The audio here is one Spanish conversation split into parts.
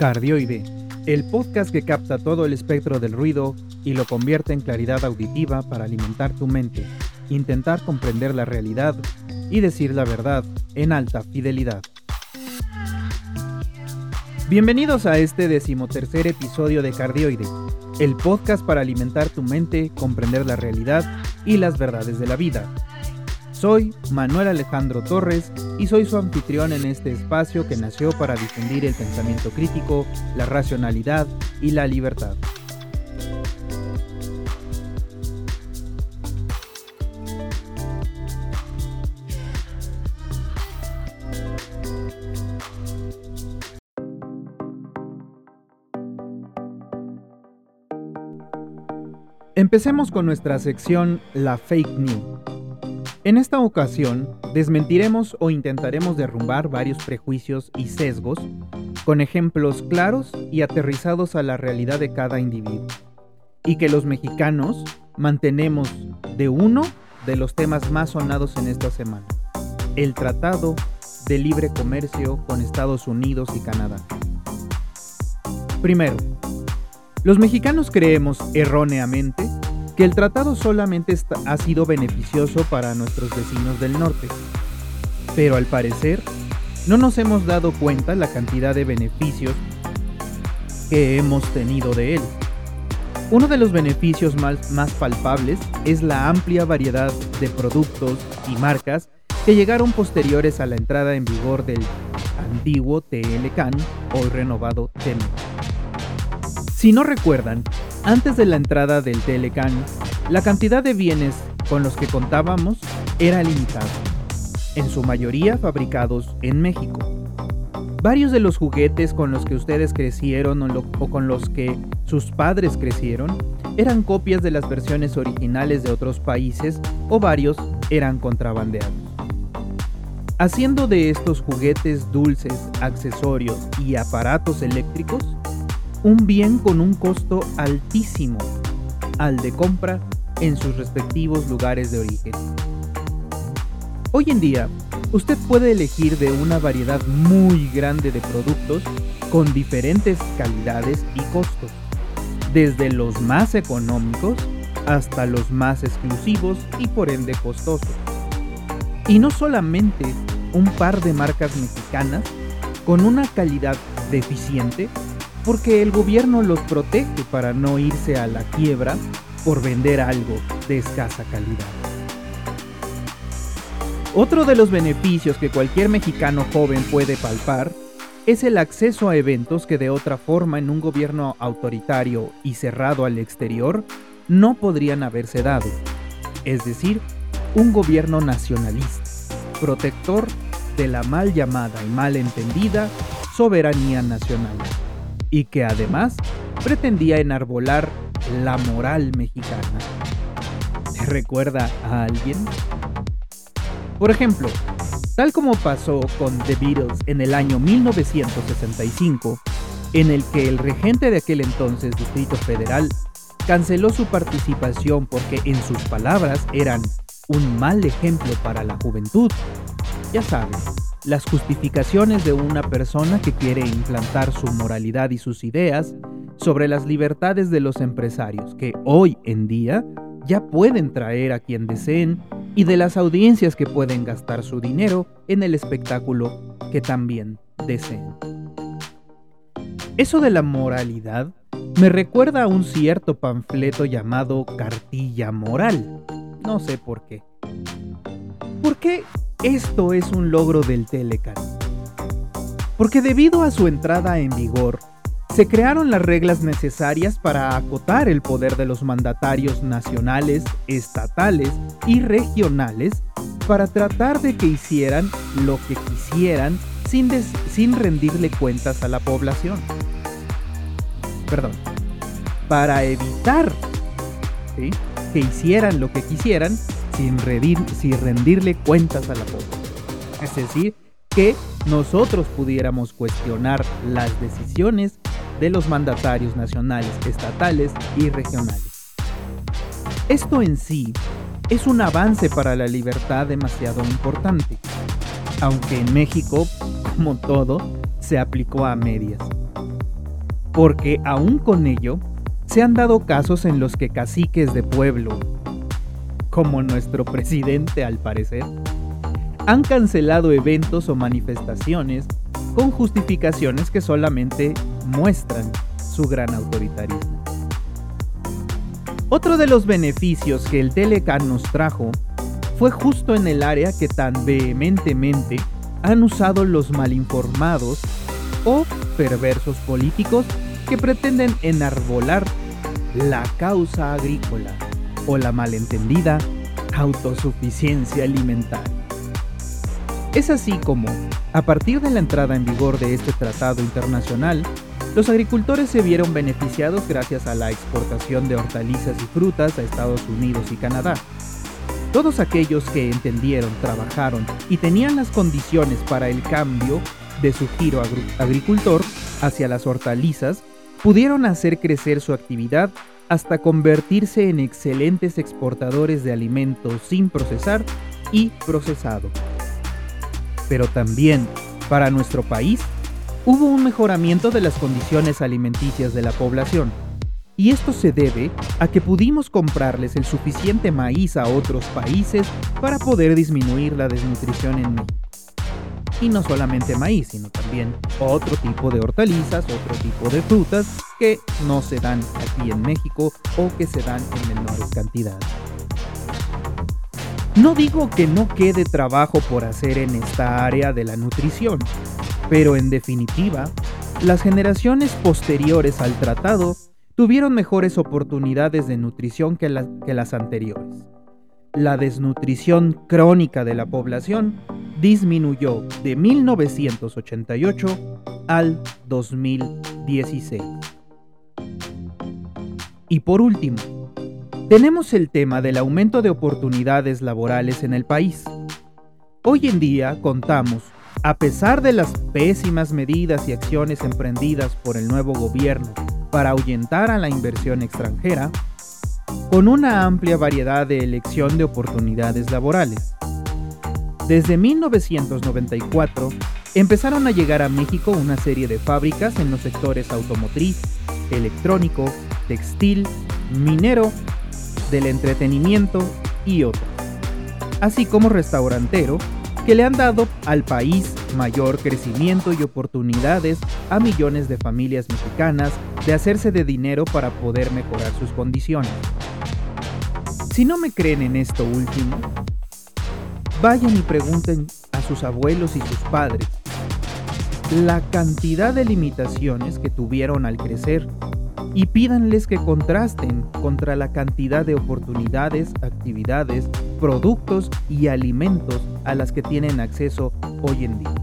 Cardioide, el podcast que capta todo el espectro del ruido y lo convierte en claridad auditiva para alimentar tu mente, intentar comprender la realidad y decir la verdad en alta fidelidad. Bienvenidos a este decimotercer episodio de Cardioide, el podcast para alimentar tu mente, comprender la realidad y las verdades de la vida. Soy Manuel Alejandro Torres y soy su anfitrión en este espacio que nació para difundir el pensamiento crítico, la racionalidad y la libertad. Empecemos con nuestra sección La Fake News en esta ocasión, desmentiremos o intentaremos derrumbar varios prejuicios y sesgos con ejemplos claros y aterrizados a la realidad de cada individuo. Y que los mexicanos mantenemos de uno de los temas más sonados en esta semana, el Tratado de Libre Comercio con Estados Unidos y Canadá. Primero, los mexicanos creemos erróneamente que el tratado solamente ha sido beneficioso para nuestros vecinos del norte. Pero al parecer, no nos hemos dado cuenta la cantidad de beneficios que hemos tenido de él. Uno de los beneficios más, palpables es la amplia variedad de productos y marcas que llegaron posteriores a la entrada en vigor del antiguo TLCAN, hoy renovado TEN. Si no recuerdan, antes de la entrada del Telecan, la cantidad de bienes con los que contábamos era limitada, en su mayoría fabricados en México. Varios de los juguetes con los que ustedes crecieron o, con los que sus padres crecieron eran copias de las versiones originales de otros países o varios eran contrabandeados. Haciendo de estos juguetes dulces, accesorios y aparatos eléctricos un bien con un costo altísimo al de compra en sus respectivos lugares de origen. Hoy en día, usted puede elegir de una variedad muy grande de productos con diferentes calidades y costos, desde los más económicos hasta los más exclusivos y por ende costosos. Y no solamente un par de marcas mexicanas con una calidad deficiente porque el gobierno los protege para no irse a la quiebra por vender algo de escasa calidad. Otro de los beneficios que cualquier mexicano joven puede palpar es el acceso a eventos que de otra forma en un gobierno autoritario y cerrado al exterior no podrían haberse dado. Es decir, un gobierno nacionalista, protector de la mal llamada y mal entendida soberanía nacional y que además pretendía enarbolar la moral mexicana. ¿Te recuerda a alguien? Por ejemplo, tal como pasó con The Beatles en el año 1965, en el que el regente de aquel entonces Distrito Federal canceló su participación porque en sus palabras eran un mal ejemplo para la juventud. Ya sabes, las justificaciones de una persona que quiere implantar su moralidad y sus ideas sobre las libertades de los empresarios que hoy en día ya pueden traer a quien deseen y de las audiencias que pueden gastar su dinero en el espectáculo que también deseen. Eso de la moralidad me recuerda a un cierto panfleto llamado Cartilla Moral. No sé por qué. ¿Por qué esto es un logro del Telecan. Porque debido a su entrada en vigor, se crearon las reglas necesarias para acotar el poder de los mandatarios nacionales, estatales y regionales para tratar de que hicieran lo que quisieran sin, sin rendirle cuentas a la población. Perdón. Para evitar que hicieran lo que quisieran sin, rendirle cuentas a la población. Es decir, que nosotros pudiéramos cuestionar las decisiones de los mandatarios nacionales, estatales y regionales. Esto en sí es un avance para la libertad demasiado importante, aunque en México, como todo, se aplicó a medias. porque aún con ello, se han dado casos en los que caciques de pueblo, como nuestro presidente al parecer, han cancelado eventos o manifestaciones con justificaciones que solamente muestran su gran autoritarismo. Otro de los beneficios que el Telecan nos trajo fue justo en el área que tan vehementemente han usado los malinformados o perversos políticos que pretenden enarbolar la causa agrícola o la malentendida autosuficiencia alimentaria. Es así como, a partir de la entrada en vigor de este tratado internacional, los agricultores se vieron beneficiados gracias a la exportación de hortalizas y frutas a Estados Unidos y Canadá. Todos aquellos que entendieron, trabajaron y tenían las condiciones para el cambio de su giro agricultor hacia las hortalizas pudieron hacer crecer su actividad hasta convertirse en excelentes exportadores de alimentos sin procesar y procesado. Pero también, para nuestro país, hubo un mejoramiento de las condiciones alimenticias de la población. Y esto se debe a que pudimos comprarles el suficiente maíz a otros países para poder disminuir la desnutrición en México. Y no solamente maíz, sino también otro tipo de hortalizas, otro tipo de frutas que no se dan aquí en México o que se dan en menores cantidades. No digo que no quede trabajo por hacer en esta área de la nutrición, pero en definitiva, las generaciones posteriores al tratado tuvieron mejores oportunidades de nutrición que, que las anteriores. La desnutrición crónica de la población disminuyó de 1988 al 2016. Y por último, tenemos el tema del aumento de oportunidades laborales en el país. Hoy en día contamos, a pesar de las pésimas medidas y acciones emprendidas por el nuevo gobierno para ahuyentar a la inversión extranjera, con una amplia variedad de elección de oportunidades laborales. Desde 1994 empezaron a llegar a México una serie de fábricas en los sectores automotriz, electrónico, textil, minero, del entretenimiento y otros, así como restaurantero, que le han dado al país mayor crecimiento y oportunidades a millones de familias mexicanas de hacerse de dinero para poder mejorar sus condiciones. Si no me creen en esto último, Vayan y pregunten a sus abuelos y sus padres la cantidad de limitaciones que tuvieron al crecer y pídanles que contrasten contra la cantidad de oportunidades, actividades, productos y alimentos a las que tienen acceso hoy en día.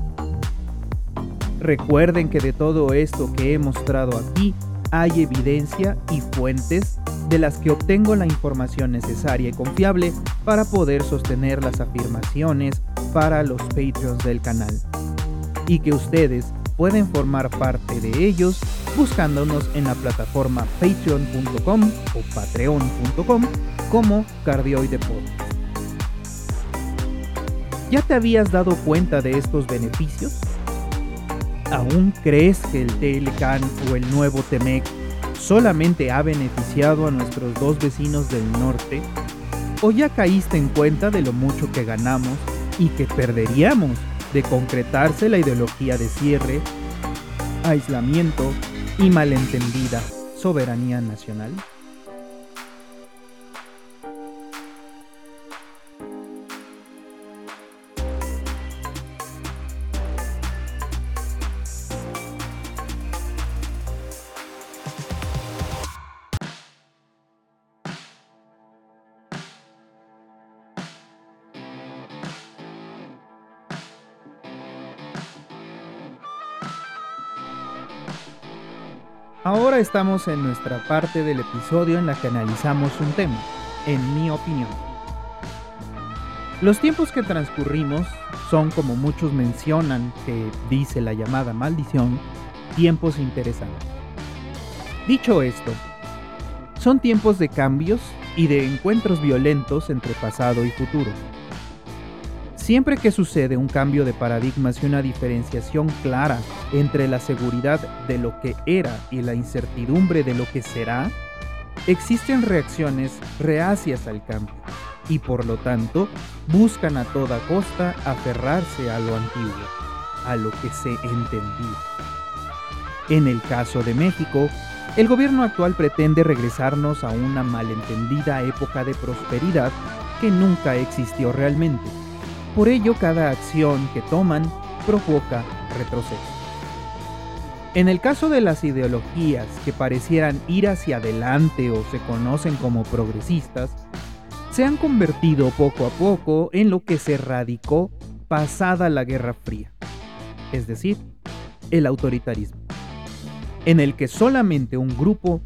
Recuerden que de todo esto que he mostrado aquí hay evidencia y fuentes de las que obtengo la información necesaria y confiable para poder sostener las afirmaciones para los Patreons del canal. Y que ustedes pueden formar parte de ellos buscándonos en la plataforma patreon.com o patreon.com como Cardioide ¿Ya te habías dado cuenta de estos beneficios? ¿Aún crees que el Telecan o el nuevo Temec solamente ha beneficiado a nuestros dos vecinos del norte? ¿O ya caíste en cuenta de lo mucho que ganamos y que perderíamos de concretarse la ideología de cierre, aislamiento y malentendida soberanía nacional? Ahora estamos en nuestra parte del episodio en la que analizamos un tema, en mi opinión. Los tiempos que transcurrimos son, como muchos mencionan que dice la llamada maldición, tiempos interesantes. Dicho esto, son tiempos de cambios y de encuentros violentos entre pasado y futuro. Siempre que sucede un cambio de paradigmas y una diferenciación clara entre la seguridad de lo que era y la incertidumbre de lo que será, existen reacciones reacias al cambio y por lo tanto buscan a toda costa aferrarse a lo antiguo, a lo que se entendía. En el caso de México, el gobierno actual pretende regresarnos a una malentendida época de prosperidad que nunca existió realmente. Por ello, cada acción que toman provoca retroceso. En el caso de las ideologías que parecieran ir hacia adelante o se conocen como progresistas, se han convertido poco a poco en lo que se radicó pasada la Guerra Fría, es decir, el autoritarismo, en el que solamente un grupo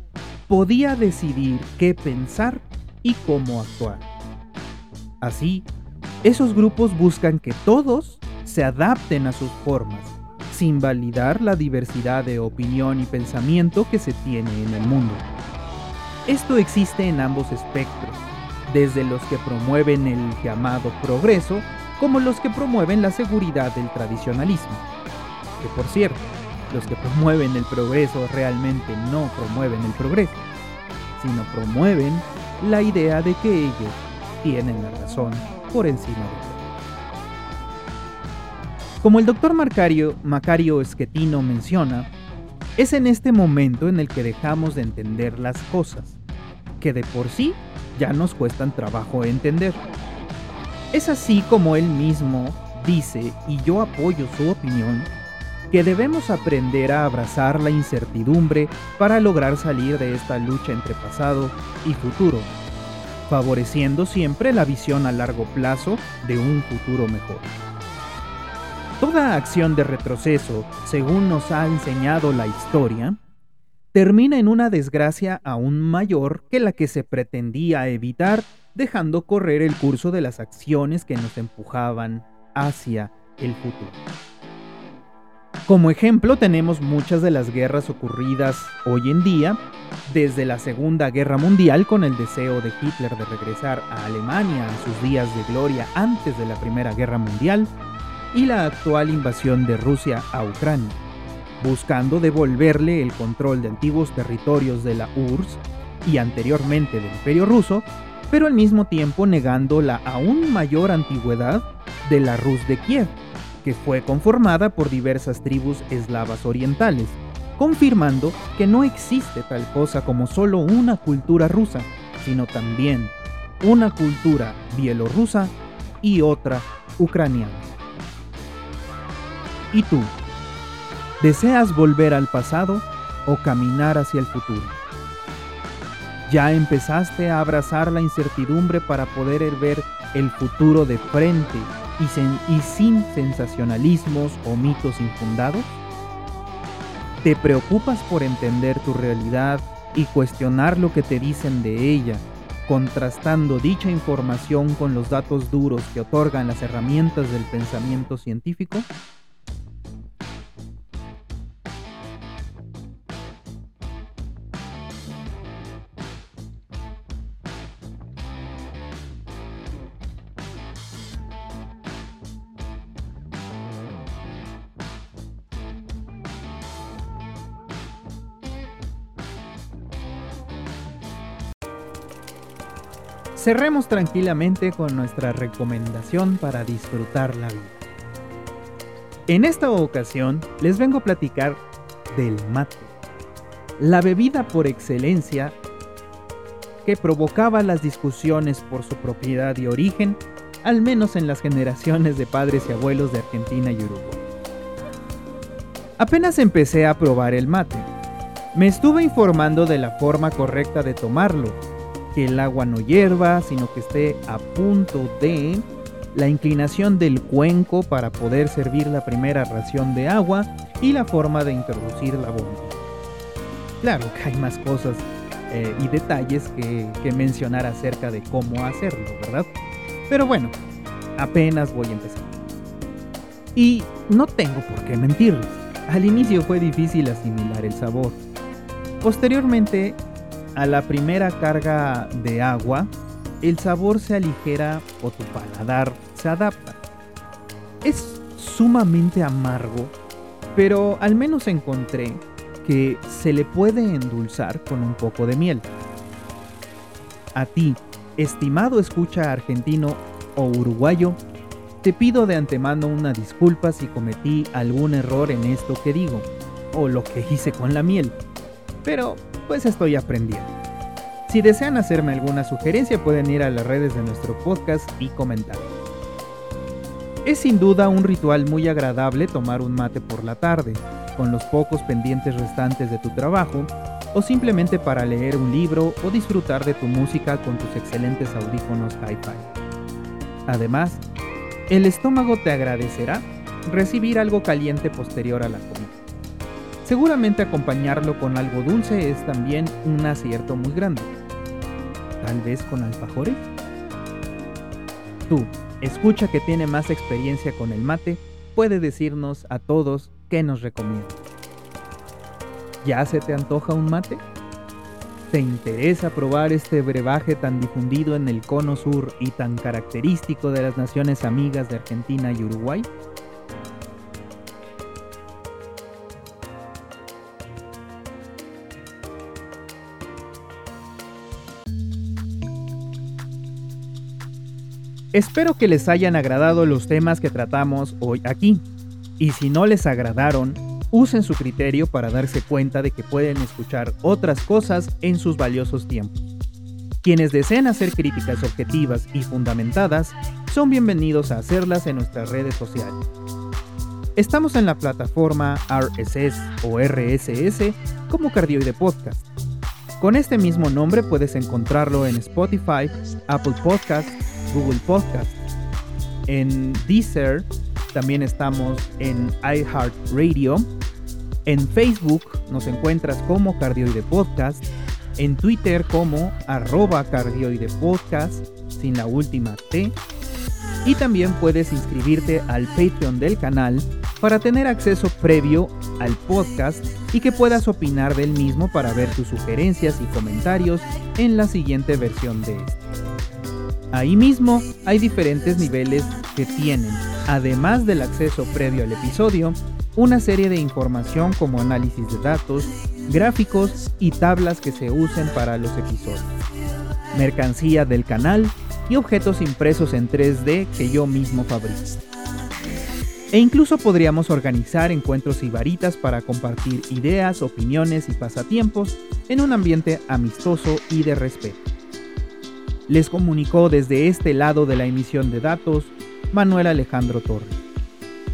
podía decidir qué pensar y cómo actuar. Así, esos grupos buscan que todos se adapten a sus formas, sin validar la diversidad de opinión y pensamiento que se tiene en el mundo. Esto existe en ambos espectros, desde los que promueven el llamado progreso como los que promueven la seguridad del tradicionalismo. Que por cierto, los que promueven el progreso realmente no promueven el progreso, sino promueven la idea de que ellos tienen la razón por encima de todo. Como el doctor Macario, Macario Esquetino menciona, es en este momento en el que dejamos de entender las cosas, que de por sí ya nos cuestan trabajo entender. Es así como él mismo dice, y yo apoyo su opinión, que debemos aprender a abrazar la incertidumbre para lograr salir de esta lucha entre pasado y futuro, favoreciendo siempre la visión a largo plazo de un futuro mejor. Toda acción de retroceso, según nos ha enseñado la historia, termina en una desgracia aún mayor que la que se pretendía evitar dejando correr el curso de las acciones que nos empujaban hacia el futuro. Como ejemplo tenemos muchas de las guerras ocurridas hoy en día, desde la Segunda Guerra Mundial con el deseo de Hitler de regresar a Alemania a sus días de gloria antes de la Primera Guerra Mundial, y la actual invasión de Rusia a Ucrania, buscando devolverle el control de antiguos territorios de la URSS y anteriormente del Imperio ruso, pero al mismo tiempo negando la aún mayor antigüedad de la Rus de Kiev, que fue conformada por diversas tribus eslavas orientales, confirmando que no existe tal cosa como solo una cultura rusa, sino también una cultura bielorrusa y otra ucraniana. ¿Y tú? ¿Deseas volver al pasado o caminar hacia el futuro? ¿Ya empezaste a abrazar la incertidumbre para poder ver el futuro de frente y, sin sensacionalismos o mitos infundados? ¿Te preocupas por entender tu realidad y cuestionar lo que te dicen de ella, contrastando dicha información con los datos duros que otorgan las herramientas del pensamiento científico? Cerremos tranquilamente con nuestra recomendación para disfrutar la vida. En esta ocasión les vengo a platicar del mate, la bebida por excelencia que provocaba las discusiones por su propiedad y origen, al menos en las generaciones de padres y abuelos de Argentina y Uruguay. Apenas empecé a probar el mate, me estuve informando de la forma correcta de tomarlo que el agua no hierva, sino que esté a punto de la inclinación del cuenco para poder servir la primera ración de agua y la forma de introducir la bomba. Claro que hay más cosas eh, y detalles que, que mencionar acerca de cómo hacerlo, ¿verdad? Pero bueno, apenas voy a empezar. Y no tengo por qué mentirles. Al inicio fue difícil asimilar el sabor. Posteriormente a la primera carga de agua, el sabor se aligera o tu paladar se adapta. Es sumamente amargo, pero al menos encontré que se le puede endulzar con un poco de miel. A ti, estimado escucha argentino o uruguayo, te pido de antemano una disculpa si cometí algún error en esto que digo, o lo que hice con la miel, pero pues estoy aprendiendo. Si desean hacerme alguna sugerencia pueden ir a las redes de nuestro podcast y comentar. Es sin duda un ritual muy agradable tomar un mate por la tarde, con los pocos pendientes restantes de tu trabajo, o simplemente para leer un libro o disfrutar de tu música con tus excelentes audífonos hi-fi. Además, el estómago te agradecerá recibir algo caliente posterior a la comida. Seguramente acompañarlo con algo dulce es también un acierto muy grande. Tal vez con alfajores. Tú, escucha que tiene más experiencia con el mate, puede decirnos a todos qué nos recomienda. ¿Ya se te antoja un mate? ¿Te interesa probar este brebaje tan difundido en el cono sur y tan característico de las naciones amigas de Argentina y Uruguay? Espero que les hayan agradado los temas que tratamos hoy aquí. Y si no les agradaron, usen su criterio para darse cuenta de que pueden escuchar otras cosas en sus valiosos tiempos. Quienes deseen hacer críticas objetivas y fundamentadas son bienvenidos a hacerlas en nuestras redes sociales. Estamos en la plataforma RSS o RSS como Cardioide Podcast. Con este mismo nombre puedes encontrarlo en Spotify, Apple Podcast, Google Podcast, en Deezer, también estamos en iHeartRadio. En Facebook nos encuentras como Cardioide Podcast, en Twitter como arroba Cardioide Podcast, sin la última T, y también puedes inscribirte al Patreon del canal para tener acceso previo al podcast y que puedas opinar del mismo para ver tus sugerencias y comentarios en la siguiente versión de este. Ahí mismo hay diferentes niveles que tienen, además del acceso previo al episodio, una serie de información como análisis de datos, gráficos y tablas que se usen para los episodios, mercancía del canal y objetos impresos en 3D que yo mismo fabrico. E incluso podríamos organizar encuentros y varitas para compartir ideas, opiniones y pasatiempos en un ambiente amistoso y de respeto. Les comunicó desde este lado de la emisión de datos Manuel Alejandro Torres.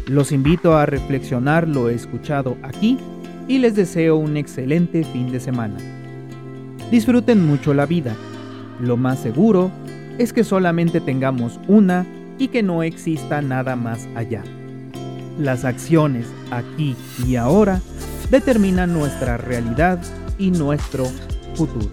Los invito a reflexionar lo escuchado aquí y les deseo un excelente fin de semana. Disfruten mucho la vida. Lo más seguro es que solamente tengamos una y que no exista nada más allá. Las acciones aquí y ahora determinan nuestra realidad y nuestro futuro.